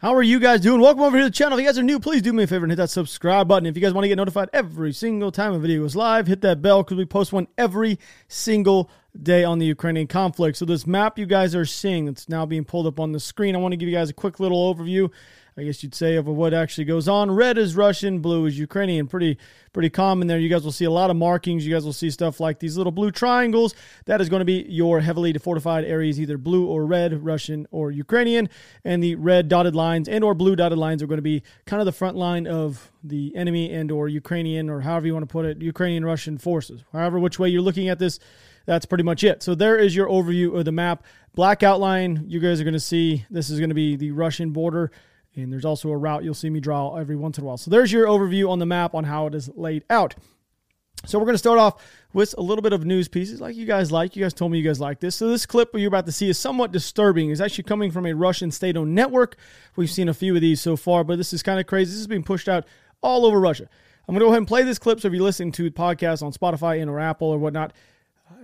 How are you guys doing? Welcome over here to the channel. If you guys are new, please do me a favor and hit that subscribe button. If you guys want to get notified every single time a video goes live, hit that bell because we post one every single day on the Ukrainian conflict. So this map you guys are seeing that's now being pulled up on the screen, I want to give you guys a quick little overview I guess you'd say, of what actually goes on. Red is Russian, blue is Ukrainian. Pretty pretty common there. You guys will see a lot of markings. You guys will see stuff like these little blue triangles. That is going to be your heavily fortified areas, either blue or red, Russian or Ukrainian. And the red dotted lines and or blue dotted lines are going to be kind of the front line of the enemy and or Ukrainian or however you want to put it, Ukrainian Russian forces. However, which way you're looking at this, that's pretty much it. So there is your overview of the map. Black outline, you guys are going to see this is going to be the Russian border. And there's also a route you'll see me draw every once in a while. So there's your overview on the map on how it is laid out. So we're going to start off with a little bit of news pieces like you guys like. You guys told me you guys like this. So this clip you're about to see is somewhat disturbing. It's actually coming from a Russian state-owned network. We've seen a few of these so far, but this is kind of crazy. This is being pushed out all over Russia. I'm going to go ahead and play this clip. So if you're listening to podcasts on Spotify and or Apple or whatnot,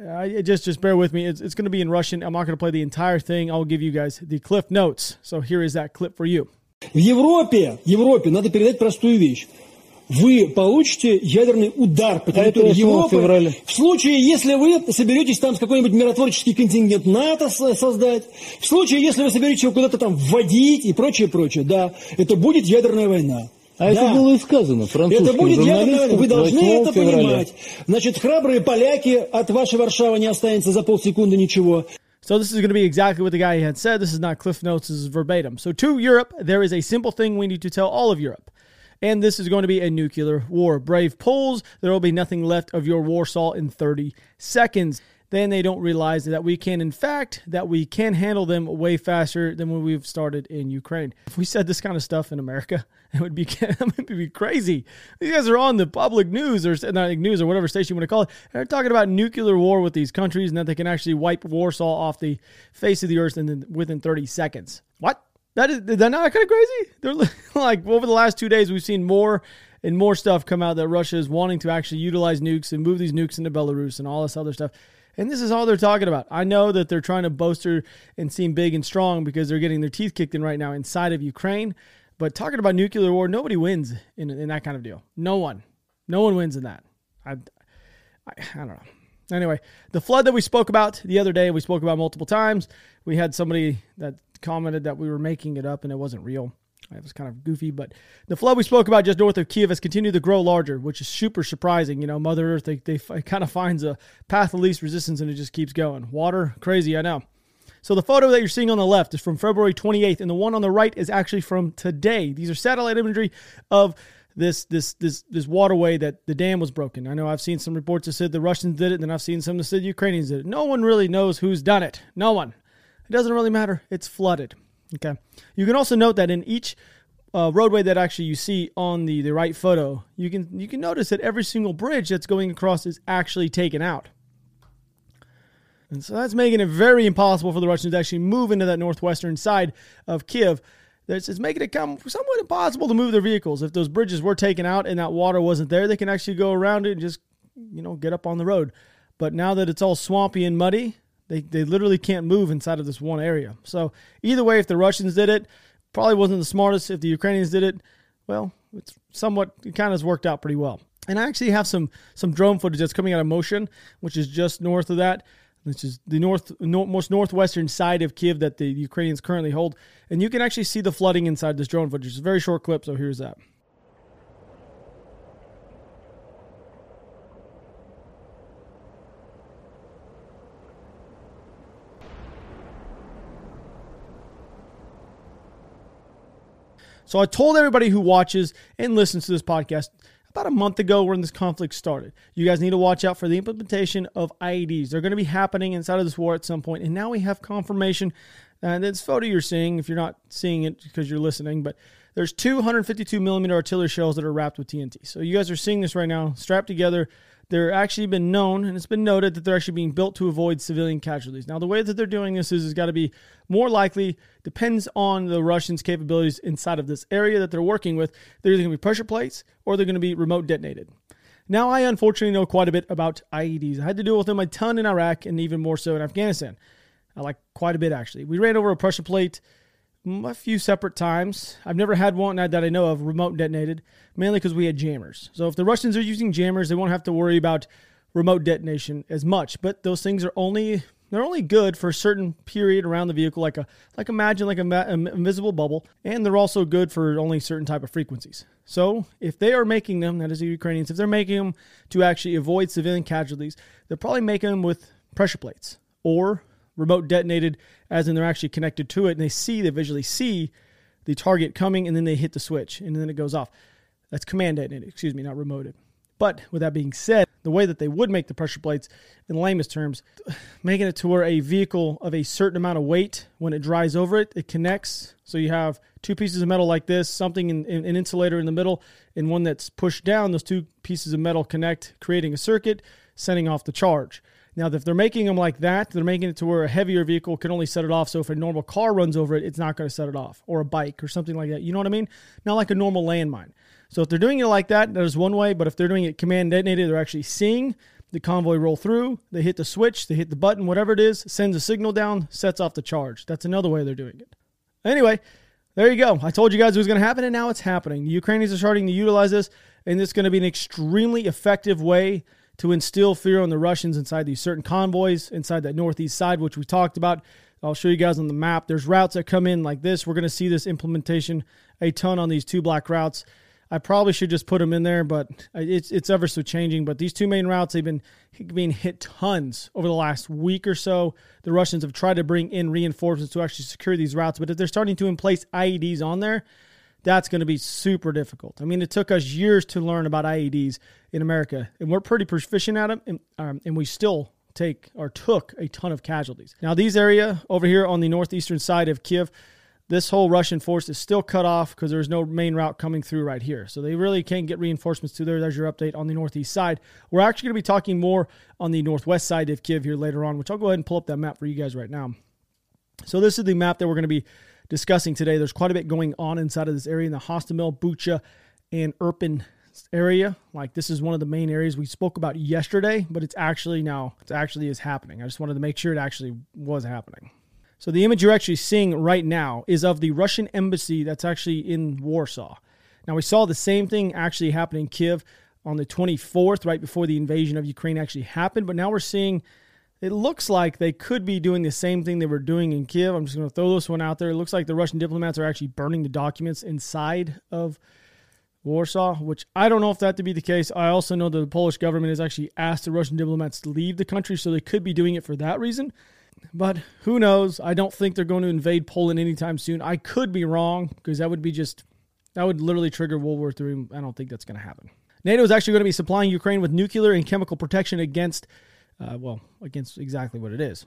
I, just just bear with me. It's, it's going to be in Russian. I'm not going to play the entire thing. I'll give you guys the cliff notes. So here is that clip for you. В Европе, Европе надо передать простую вещь. Вы получите ядерный удар по территории Европы в, в случае, если вы соберетесь там с какой-нибудь миротворческий контингент НАТО создать, в случае, если вы соберетесь его куда-то там вводить и прочее, прочее, да, это будет ядерная война. А да. это было и сказано французским Это будет ядерная война, вы должны это февраля. понимать. Значит, храбрые поляки, от вашей Варшавы не останется за полсекунды ничего. So this is going to be exactly what the guy had said. This is not Cliff Notes, this is verbatim. So to Europe, there is a simple thing we need to tell all of Europe. And this is going to be a nuclear war. Brave Poles, there will be nothing left of your Warsaw in 30 seconds then they don't realize that we can, in fact, that we can handle them way faster than when we've started in Ukraine. If we said this kind of stuff in America, it would be it would be crazy. You guys are on the public news or not news or whatever station you want to call it. They're talking about nuclear war with these countries and that they can actually wipe Warsaw off the face of the earth in, within 30 seconds. What? That is, is that not kind of crazy? They're like over the last two days, we've seen more and more stuff come out that Russia is wanting to actually utilize nukes and move these nukes into Belarus and all this other stuff. And this is all they're talking about. I know that they're trying to boaster and seem big and strong because they're getting their teeth kicked in right now inside of Ukraine. But talking about nuclear war, nobody wins in, in that kind of deal. No one. No one wins in that. I, I, I don't know. Anyway, the flood that we spoke about the other day, we spoke about multiple times. We had somebody that commented that we were making it up and it wasn't real. It was kind of goofy, but the flood we spoke about just north of Kiev has continued to grow larger, which is super surprising. You know, Mother Earth, they, they kind of finds a path of least resistance and it just keeps going. Water, crazy, I know. So the photo that you're seeing on the left is from February 28th, and the one on the right is actually from today. These are satellite imagery of this this this this waterway that the dam was broken. I know I've seen some reports that said the Russians did it, and then I've seen some that said the Ukrainians did it. No one really knows who's done it. No one. It doesn't really matter. It's flooded. Okay. You can also note that in each uh, roadway that actually you see on the, the right photo, you can you can notice that every single bridge that's going across is actually taken out. And so that's making it very impossible for the Russians to actually move into that northwestern side of Kiev. It's, it's making it come somewhat impossible to move their vehicles. If those bridges were taken out and that water wasn't there, they can actually go around it and just you know get up on the road. But now that it's all swampy and muddy, they, they literally can't move inside of this one area. So either way, if the Russians did it, probably wasn't the smartest. If the Ukrainians did it, well, it's somewhat it kind of has worked out pretty well. And I actually have some some drone footage that's coming out of Moshchun, which is just north of that, which is the north, most northwestern side of Kiev that the Ukrainians currently hold. And you can actually see the flooding inside this drone footage. It's a very short clip, so here's that. So I told everybody who watches and listens to this podcast about a month ago when this conflict started. You guys need to watch out for the implementation of IEDs. They're going to be happening inside of this war at some point. and now we have confirmation. Uh, and this photo you're seeing, if you're not seeing it because you're listening, but there's 252 millimeter artillery shells that are wrapped with TNT. So you guys are seeing this right now, strapped together they're actually been known and it's been noted that they're actually being built to avoid civilian casualties. Now, the way that they're doing this is, is got to be more likely, depends on the Russians' capabilities inside of this area that they're working with. They're either going to be pressure plates or they're going to be remote detonated. Now, I unfortunately know quite a bit about IEDs. I had to deal with them a ton in Iraq and even more so in Afghanistan. I like quite a bit actually. We ran over a pressure plate a few separate times. I've never had one that I know of remote detonated, mainly because we had jammers. So if the Russians are using jammers, they won't have to worry about remote detonation as much. But those things are only they're only good for a certain period around the vehicle, like a like imagine like a, ma- invisible bubble, and they're also good for only certain type of frequencies. So if they are making them, that is the Ukrainians, if they're making them to actually avoid civilian casualties, they're probably making them with pressure plates or remote detonated, as in they're actually connected to it, and they see they visually see the target coming, and then they hit the switch, and then it goes off. That's command detonated, excuse me, not remoted. But with that being said, the way that they would make the pressure plates, in lamest terms, making it to where a vehicle of a certain amount of weight, when it dries over it, it connects. So you have two pieces of metal like this, something in, in an insulator in the middle, and one that's pushed down. Those two pieces of metal connect, creating a circuit, sending off the charge. Now, if they're making them like that, they're making it to where a heavier vehicle can only set it off. So if a normal car runs over it, it's not going to set it off, or a bike or something like that. You know what I mean? Not like a normal landmine. So if they're doing it like that, there's one way. But if they're doing it command detonated, they're actually seeing the convoy roll through. They hit the switch, they hit the button, whatever it is, sends a signal down, sets off the charge. That's another way they're doing it. Anyway, there you go. I told you guys it was going to happen, and now it's happening. The Ukrainians are starting to utilize this, and it's going to be an extremely effective way to instill fear on the Russians inside these certain convoys, inside that northeast side, which we talked about. I'll show you guys on the map. There's routes that come in like this. We're going to see this implementation a ton on these two black routes. I probably should just put them in there, but it's it's ever so changing. But these two main routes, they've been being hit tons over the last week or so. The Russians have tried to bring in reinforcements to actually secure these routes, but if they're starting to in place IEDs on there, that's going to be super difficult. I mean, it took us years to learn about IEDs in America, and we're pretty proficient at them, and, um, and we still take or took a ton of casualties. Now, these area over here on the northeastern side of Kiev this whole Russian force is still cut off because there's no main route coming through right here. So they really can't get reinforcements to there. There's your update on the northeast side. We're actually going to be talking more on the northwest side of Kiev here later on, which I'll go ahead and pull up that map for you guys right now. So this is the map that we're going to be discussing today. There's quite a bit going on inside of this area in the Hostomel, Bucha, and Irpin area. Like this is one of the main areas we spoke about yesterday, but it's actually now it actually is happening. I just wanted to make sure it actually was happening. So the image you're actually seeing right now is of the Russian embassy that's actually in Warsaw. Now we saw the same thing actually happen in Kiev on the 24th, right before the invasion of Ukraine actually happened. But now we're seeing it looks like they could be doing the same thing they were doing in Kiev. I'm just going to throw this one out there. It looks like the Russian diplomats are actually burning the documents inside of Warsaw, which I don't know if that to be the case. I also know that the Polish government has actually asked the Russian diplomats to leave the country, so they could be doing it for that reason. But who knows? I don't think they're going to invade Poland anytime soon. I could be wrong because that would be just that would literally trigger World War III. I don't think that's going to happen. NATO is actually going to be supplying Ukraine with nuclear and chemical protection against uh, well, against exactly what it is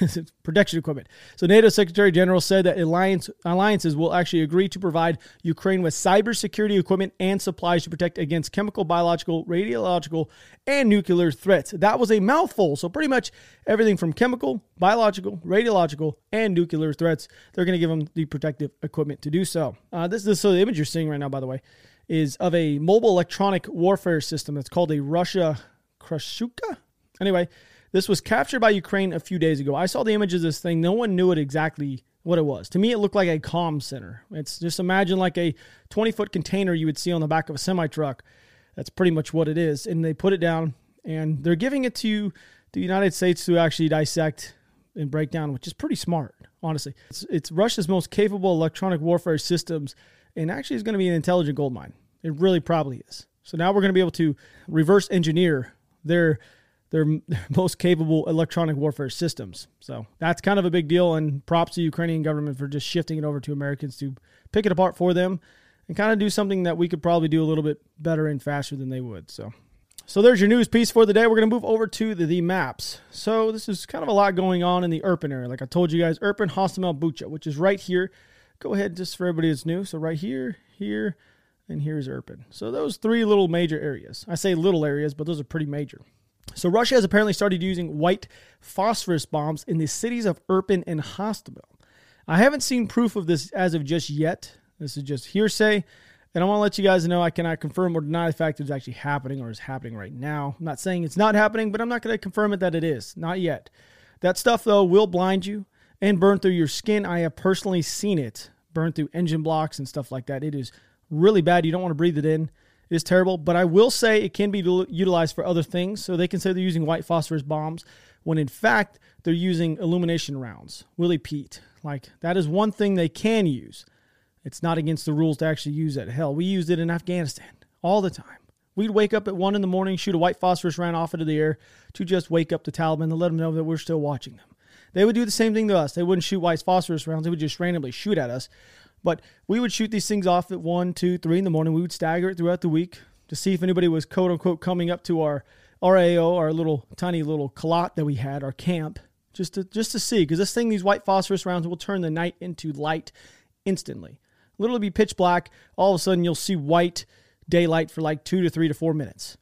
protection equipment. So, NATO Secretary General said that alliance, alliances will actually agree to provide Ukraine with cybersecurity equipment and supplies to protect against chemical, biological, radiological, and nuclear threats. That was a mouthful. So, pretty much everything from chemical, biological, radiological, and nuclear threats, they're going to give them the protective equipment to do so. Uh, this, this so the image you're seeing right now, by the way, is of a mobile electronic warfare system that's called a Russia Krasukha Anyway, this was captured by Ukraine a few days ago. I saw the images of this thing. No one knew it exactly what it was. To me, it looked like a comm center. It's just imagine like a 20 foot container you would see on the back of a semi truck. That's pretty much what it is. And they put it down and they're giving it to the United States to actually dissect and break down, which is pretty smart, honestly. It's, it's Russia's most capable electronic warfare systems and actually is going to be an intelligent gold mine. It really probably is. So now we're going to be able to reverse engineer their their most capable electronic warfare systems. So that's kind of a big deal. And props to the Ukrainian government for just shifting it over to Americans to pick it apart for them and kind of do something that we could probably do a little bit better and faster than they would. So. So there's your news piece for the day. We're going to move over to the, the, maps. So this is kind of a lot going on in the Irpin area. Like I told you guys, Irpin, Hostomel, Bucha, which is right here. Go ahead just for everybody that's new. So right here, here, and here's Irpin. So those three little major areas. I say little areas, but those are pretty major. So Russia has apparently started using white phosphorus bombs in the cities of Irpin and Hostomel. I haven't seen proof of this as of just yet. This is just hearsay. And I want to let you guys know I cannot confirm or deny the fact that it's actually happening or is happening right now. I'm not saying it's not happening, but I'm not going to confirm it that it is. Not yet. That stuff, though, will blind you and burn through your skin. I have personally seen it burn through engine blocks and stuff like that. It is really bad. You don't want to breathe it in. Is terrible, but I will say it can be utilized for other things. So they can say they're using white phosphorus bombs when in fact they're using illumination rounds. Willie Pete. Like that is one thing they can use. It's not against the rules to actually use that. Hell, we used it in Afghanistan all the time. We'd wake up at one in the morning, shoot a white phosphorus round off into the air to just wake up the Taliban to let them know that we're still watching them. They would do the same thing to us. They wouldn't shoot white phosphorus rounds. They would just randomly shoot at us. But we would shoot these things off at one, two, three in the morning. We would stagger it throughout the week to see if anybody was quote unquote coming up to our RAO, our little tiny little kalot that we had, our camp, just to just to see. Because this thing, these white phosphorus rounds, will turn the night into light instantly. Literally be pitch black. All of a sudden, you'll see white daylight for like two to three to four minutes,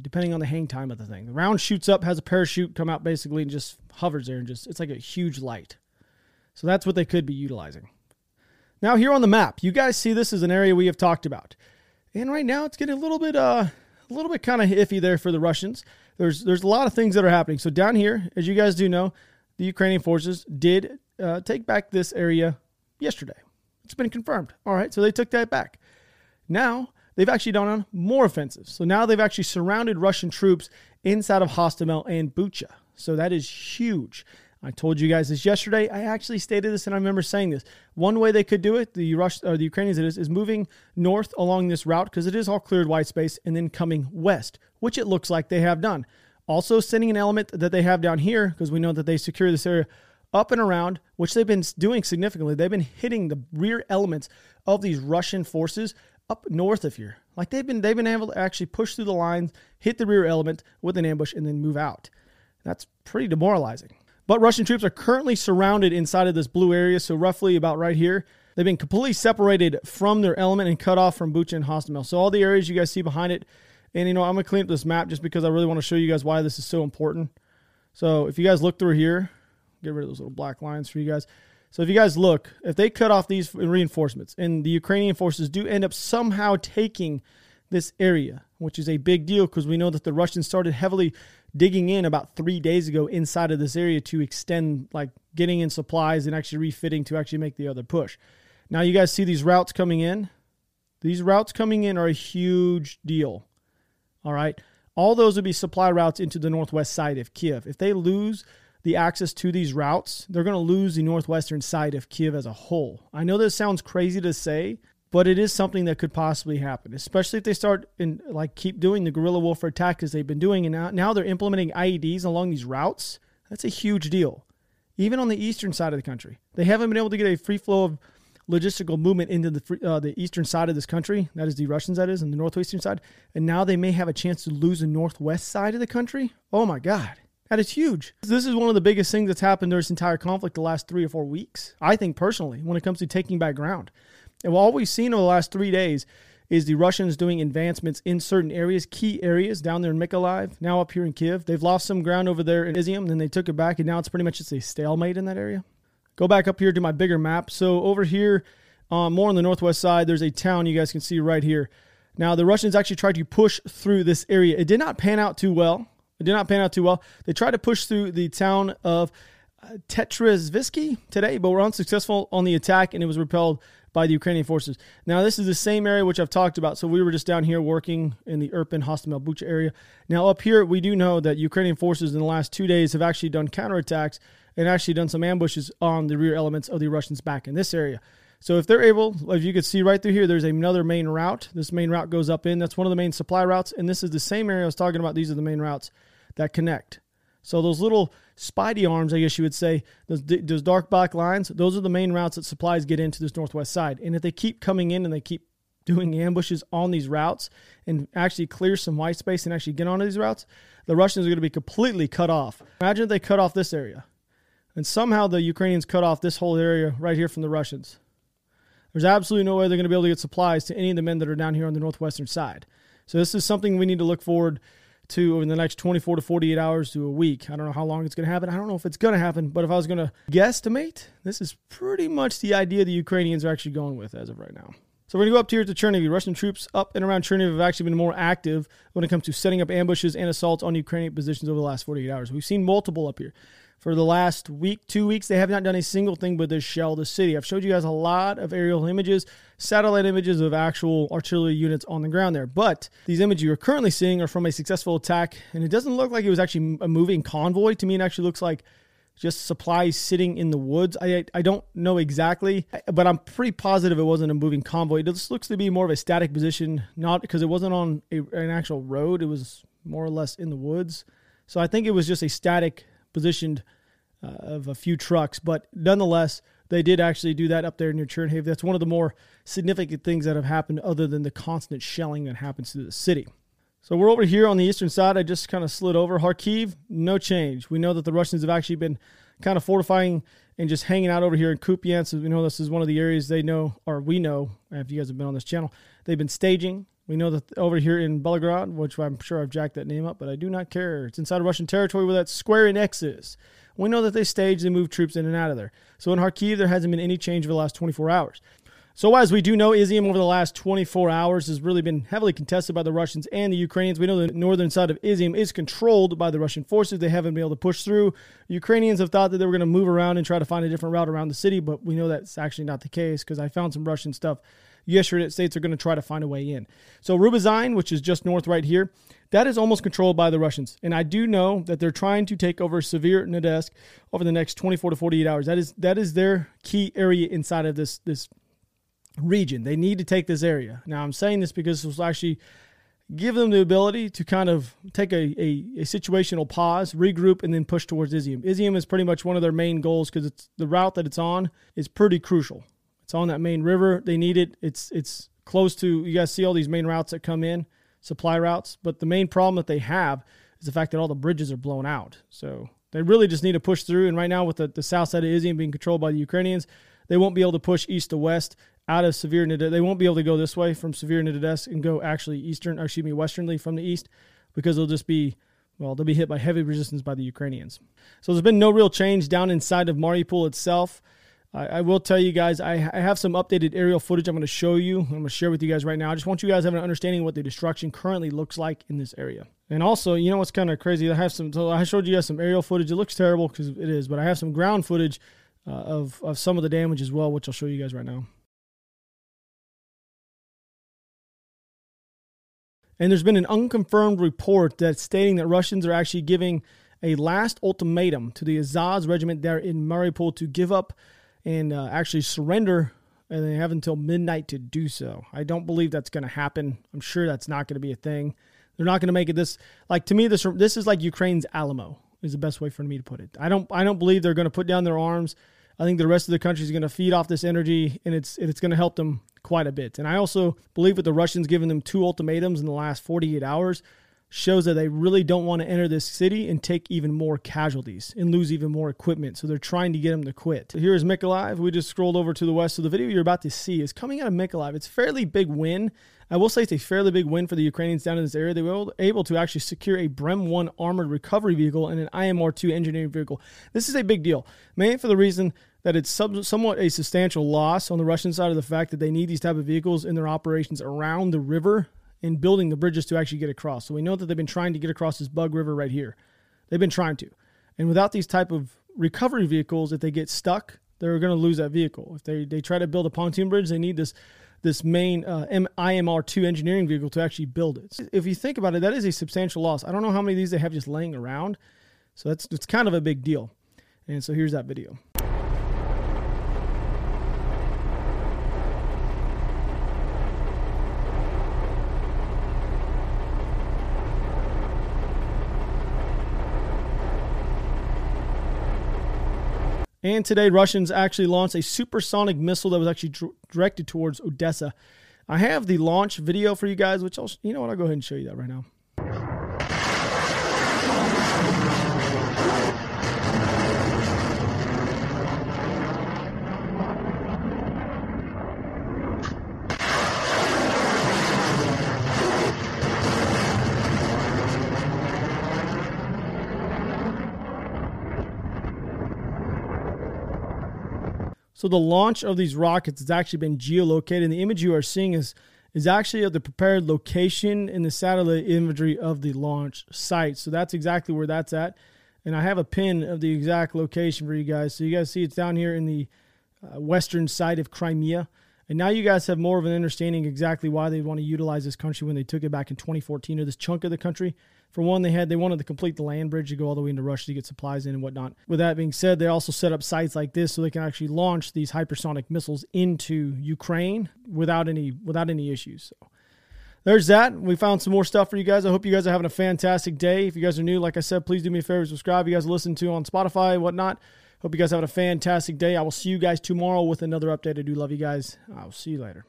depending on the hang time of the thing. The round shoots up, has a parachute come out basically, and just hovers there, and just it's like a huge light. So that's what they could be utilizing. Now here on the map, you guys see this is an area we have talked about, and right now it's getting a little bit uh a little bit kind of iffy there for the Russians. There's there's a lot of things that are happening. So down here, as you guys do know, the Ukrainian forces did uh, take back this area yesterday. It's been confirmed. All right, so they took that back. Now they've actually done on more offensives. So now they've actually surrounded Russian troops inside of Hostomel and Bucha. So that is huge. I told you guys this yesterday. I actually stated this, and I remember saying this. One way they could do it, the Rush the Ukrainians, it is, is moving north along this route because it is all cleared white space, and then coming west, which it looks like they have done. Also, sending an element that they have down here because we know that they secure this area up and around, which they've been doing significantly. They've been hitting the rear elements of these Russian forces up north of here. Like they've been they've been able to actually push through the lines, hit the rear element with an ambush, and then move out. That's pretty demoralizing. But Russian troops are currently surrounded inside of this blue area, so roughly about right here. They've been completely separated from their element and cut off from Bucha and Hostomel. So all the areas you guys see behind it, and you know, I'm gonna clean up this map just because I really want to show you guys why this is so important. So if you guys look through here, get rid of those little black lines for you guys. So if you guys look, if they cut off these reinforcements and the Ukrainian forces do end up somehow taking this area, which is a big deal because we know that the Russians started heavily digging in about three days ago inside of this area to extend, like getting in supplies and actually refitting to actually make the other push. Now you guys see these routes coming in. These routes coming in are a huge deal. All right. All those would be supply routes into the northwest side of Kiev. If they lose the access to these routes, they're going to lose the northwestern side of Kiev as a whole. I know this sounds crazy to say, but it is something that could possibly happen, especially if they start and like keep doing the guerrilla warfare tactics they've been doing, and now, now they're implementing IEDs along these routes. That's a huge deal. Even on the eastern side of the country, they haven't been able to get a free flow of logistical movement into the uh, the eastern side of this country. That is the Russians, that is, and the northwestern side. And now they may have a chance to lose the northwest side of the country. Oh my God. That is huge. This is one of the biggest things that's happened during this entire conflict the last three or four weeks. I think personally, when it comes to taking back ground. And all we've seen over the last three days is the Russians doing advancements in certain areas, key areas down there in Mykolaiv, now up here in Kiev. They've lost some ground over there in Izium, then they took it back, and now it's pretty much just a stalemate in that area. Go back up here to my bigger map. So over here, uh, more on the northwest side, there's a town you guys can see right here. Now, the Russians actually tried to push through this area. It did not pan out too well. It did not pan out too well. They tried to push through the town of uh, Tetrizvisky today, but were unsuccessful on the attack and it was repelled by the Ukrainian forces. Now, this is the same area which I've talked about. So we were just down here working in the Irpin, Hostomel, Bucha area. Now, up here, we do know that Ukrainian forces in the last two days have actually done counterattacks and actually done some ambushes on the rear elements of the Russians back in this area. So if they're able, if you can see right through here, there's another main route. This main route goes up in. That's one of the main supply routes. And this is the same area I was talking about. These are the main routes that connect. So those little spidey arms, I guess you would say, those, those dark black lines, those are the main routes that supplies get into this northwest side. And if they keep coming in and they keep doing ambushes on these routes and actually clear some white space and actually get onto these routes, the Russians are going to be completely cut off. Imagine if they cut off this area. And somehow the Ukrainians cut off this whole area right here from the Russians. There's absolutely no way they're going to be able to get supplies to any of the men that are down here on the northwestern side. So this is something we need to look forward to in the next 24 to 48 hours to a week. I don't know how long it's going to happen. I don't know if it's going to happen, but if I was going to guesstimate, this is pretty much the idea the Ukrainians are actually going with as of right now. So we're going to go up here to Chernihiv. Russian troops up and around Chernihiv have actually been more active when it comes to setting up ambushes and assaults on Ukrainian positions over the last 48 hours. We've seen multiple up here. For the last week, two weeks, they have not done a single thing but this shell the city. I've showed you guys a lot of aerial images, satellite images of actual artillery units on the ground there. But these images you're currently seeing are from a successful attack, and it doesn't look like it was actually a moving convoy. To me, it actually looks like just supplies sitting in the woods. I I don't know exactly, but I'm pretty positive it wasn't a moving convoy. This looks to be more of a static position, not because it wasn't on a, an actual road. It was more or less in the woods. So I think it was just a static positioned uh, of a few trucks, but nonetheless, they did actually do that up there near Chernihiv. That's one of the more significant things that have happened, other than the constant shelling that happens to the city. So we're over here on the eastern side. I just kind of slid over. Kharkiv, no change. We know that the Russians have actually been kind of fortifying and just hanging out over here in Kupiansk. We know this is one of the areas they know, or we know, if you guys have been on this channel, they've been staging. We know that over here in Belgorod, which I'm sure I've jacked that name up, but I do not care. It's inside of Russian territory where that square in X is. We know that they stage, they move troops in and out of there. So in Kharkiv, there hasn't been any change over the last 24 hours. So as we do know, Izium over the last 24 hours has really been heavily contested by the Russians and the Ukrainians. We know the northern side of Izium is controlled by the Russian forces. They haven't been able to push through. Ukrainians have thought that they were going to move around and try to find a different route around the city, but we know that's actually not the case because I found some Russian stuff that states are going to try to find a way in. So Rubezain, which is just north right here, that is almost controlled by the Russians. And I do know that they're trying to take over Severodonetsk over the next 24 to 48 hours. That is that is their key area inside of this this region. They need to take this area. Now I'm saying this because this will actually give them the ability to kind of take a, a, a, situational pause, regroup, and then push towards Izium. Izium is pretty much one of their main goals because it's the route that it's on is pretty crucial. It's on that main river. They need it. It's it's close to you guys see all these main routes that come in, supply routes. But the main problem that they have is the fact that all the bridges are blown out. So they really just need to push through. And right now, with the, the south side of Izium being controlled by the Ukrainians, they won't be able to push east to west out of Severodonetsk. They won't be able to go this way from Severodonetsk and go actually eastern, or excuse me, westernly from the east because they'll just be well, they'll be hit by heavy resistance by the Ukrainians. So there's been no real change down inside of Mariupol itself. I, I will tell you guys, I, I, have some updated aerial footage I'm going to show you. I'm going to share with you guys right now. I just want you guys to have an understanding of what the destruction currently looks like in this area. And also, you know what's kind of crazy? I have some. So I showed you guys some aerial footage. It looks terrible because it is, but I have some ground footage uh, of of some of the damage as well, which I'll show you guys right now. And there's been an unconfirmed report that's stating that Russians are actually giving a last ultimatum to the Azov regiment there in Mariupol to give up and uh, actually surrender, and they have until midnight to do so. I don't believe that's going to happen. I'm sure that's not going to be a thing. They're not going to make it this like to me. This this is like Ukraine's Alamo is the best way for me to put it. I don't I don't believe they're going to put down their arms. I think the rest of the country is going to feed off this energy, and it's it's going to help them quite a bit. And I also believe with the Russians giving them two ultimatums in the last 48 hours, shows that they really don't want to enter this city and take even more casualties and lose even more equipment. So they're trying to get them to quit. So here is Mykolaiv. We just scrolled over to the west. So the video you're about to see is coming out of Mykolaiv. It's a fairly big win. I will say it's a fairly big win for the Ukrainians down in this area. They were able to actually secure a Brem 1 armored recovery vehicle and an IMR 2 engineering vehicle. This is a big deal, mainly for the reason that it's somewhat a substantial loss on the Russian side of the fact that they need these type of vehicles in their operations around the river in building the bridges to actually get across. So we know that they've been trying to get across this Bug River right here. They've been trying to. And without these type of recovery vehicles, if they get stuck, they're going to lose that vehicle. If they, they try to build a pontoon bridge, they need this this main uh, IMR2 engineering vehicle to actually build it. If you think about it, that is a substantial loss. I don't know how many of these they have just laying around. So that's it's kind of a big deal. And so here's that video. And today, Russians actually launched a supersonic missile that was actually directed towards Odessa. I have the launch video for you guys, which I'll, you know what, I'll go ahead and show you that right now. So the launch of these rockets has actually been geolocated. And the image you are seeing is is actually of the prepared location in the satellite imagery of the launch site. So that's exactly where that's at. And I have a pin of the exact location for you guys. So you guys see it's down here in the uh, western side of Crimea. And now you guys have more of an understanding exactly why they want to utilize this country when they took it back in 2014 or this chunk of the country. For one, they had they wanted to complete the land bridge to go all the way into Russia to get supplies in and whatnot. With that being said, they also set up sites like this so they can actually launch these hypersonic missiles into Ukraine without any without any issues. So there's that. We found some more stuff for you guys. I hope you guys are having a fantastic day. If you guys are new, like I said, please do me a favor, subscribe. You guys listen to on Spotify, and whatnot. Hope you guys have a fantastic day. I will see you guys tomorrow with another update. I do love you guys. I'll see you later.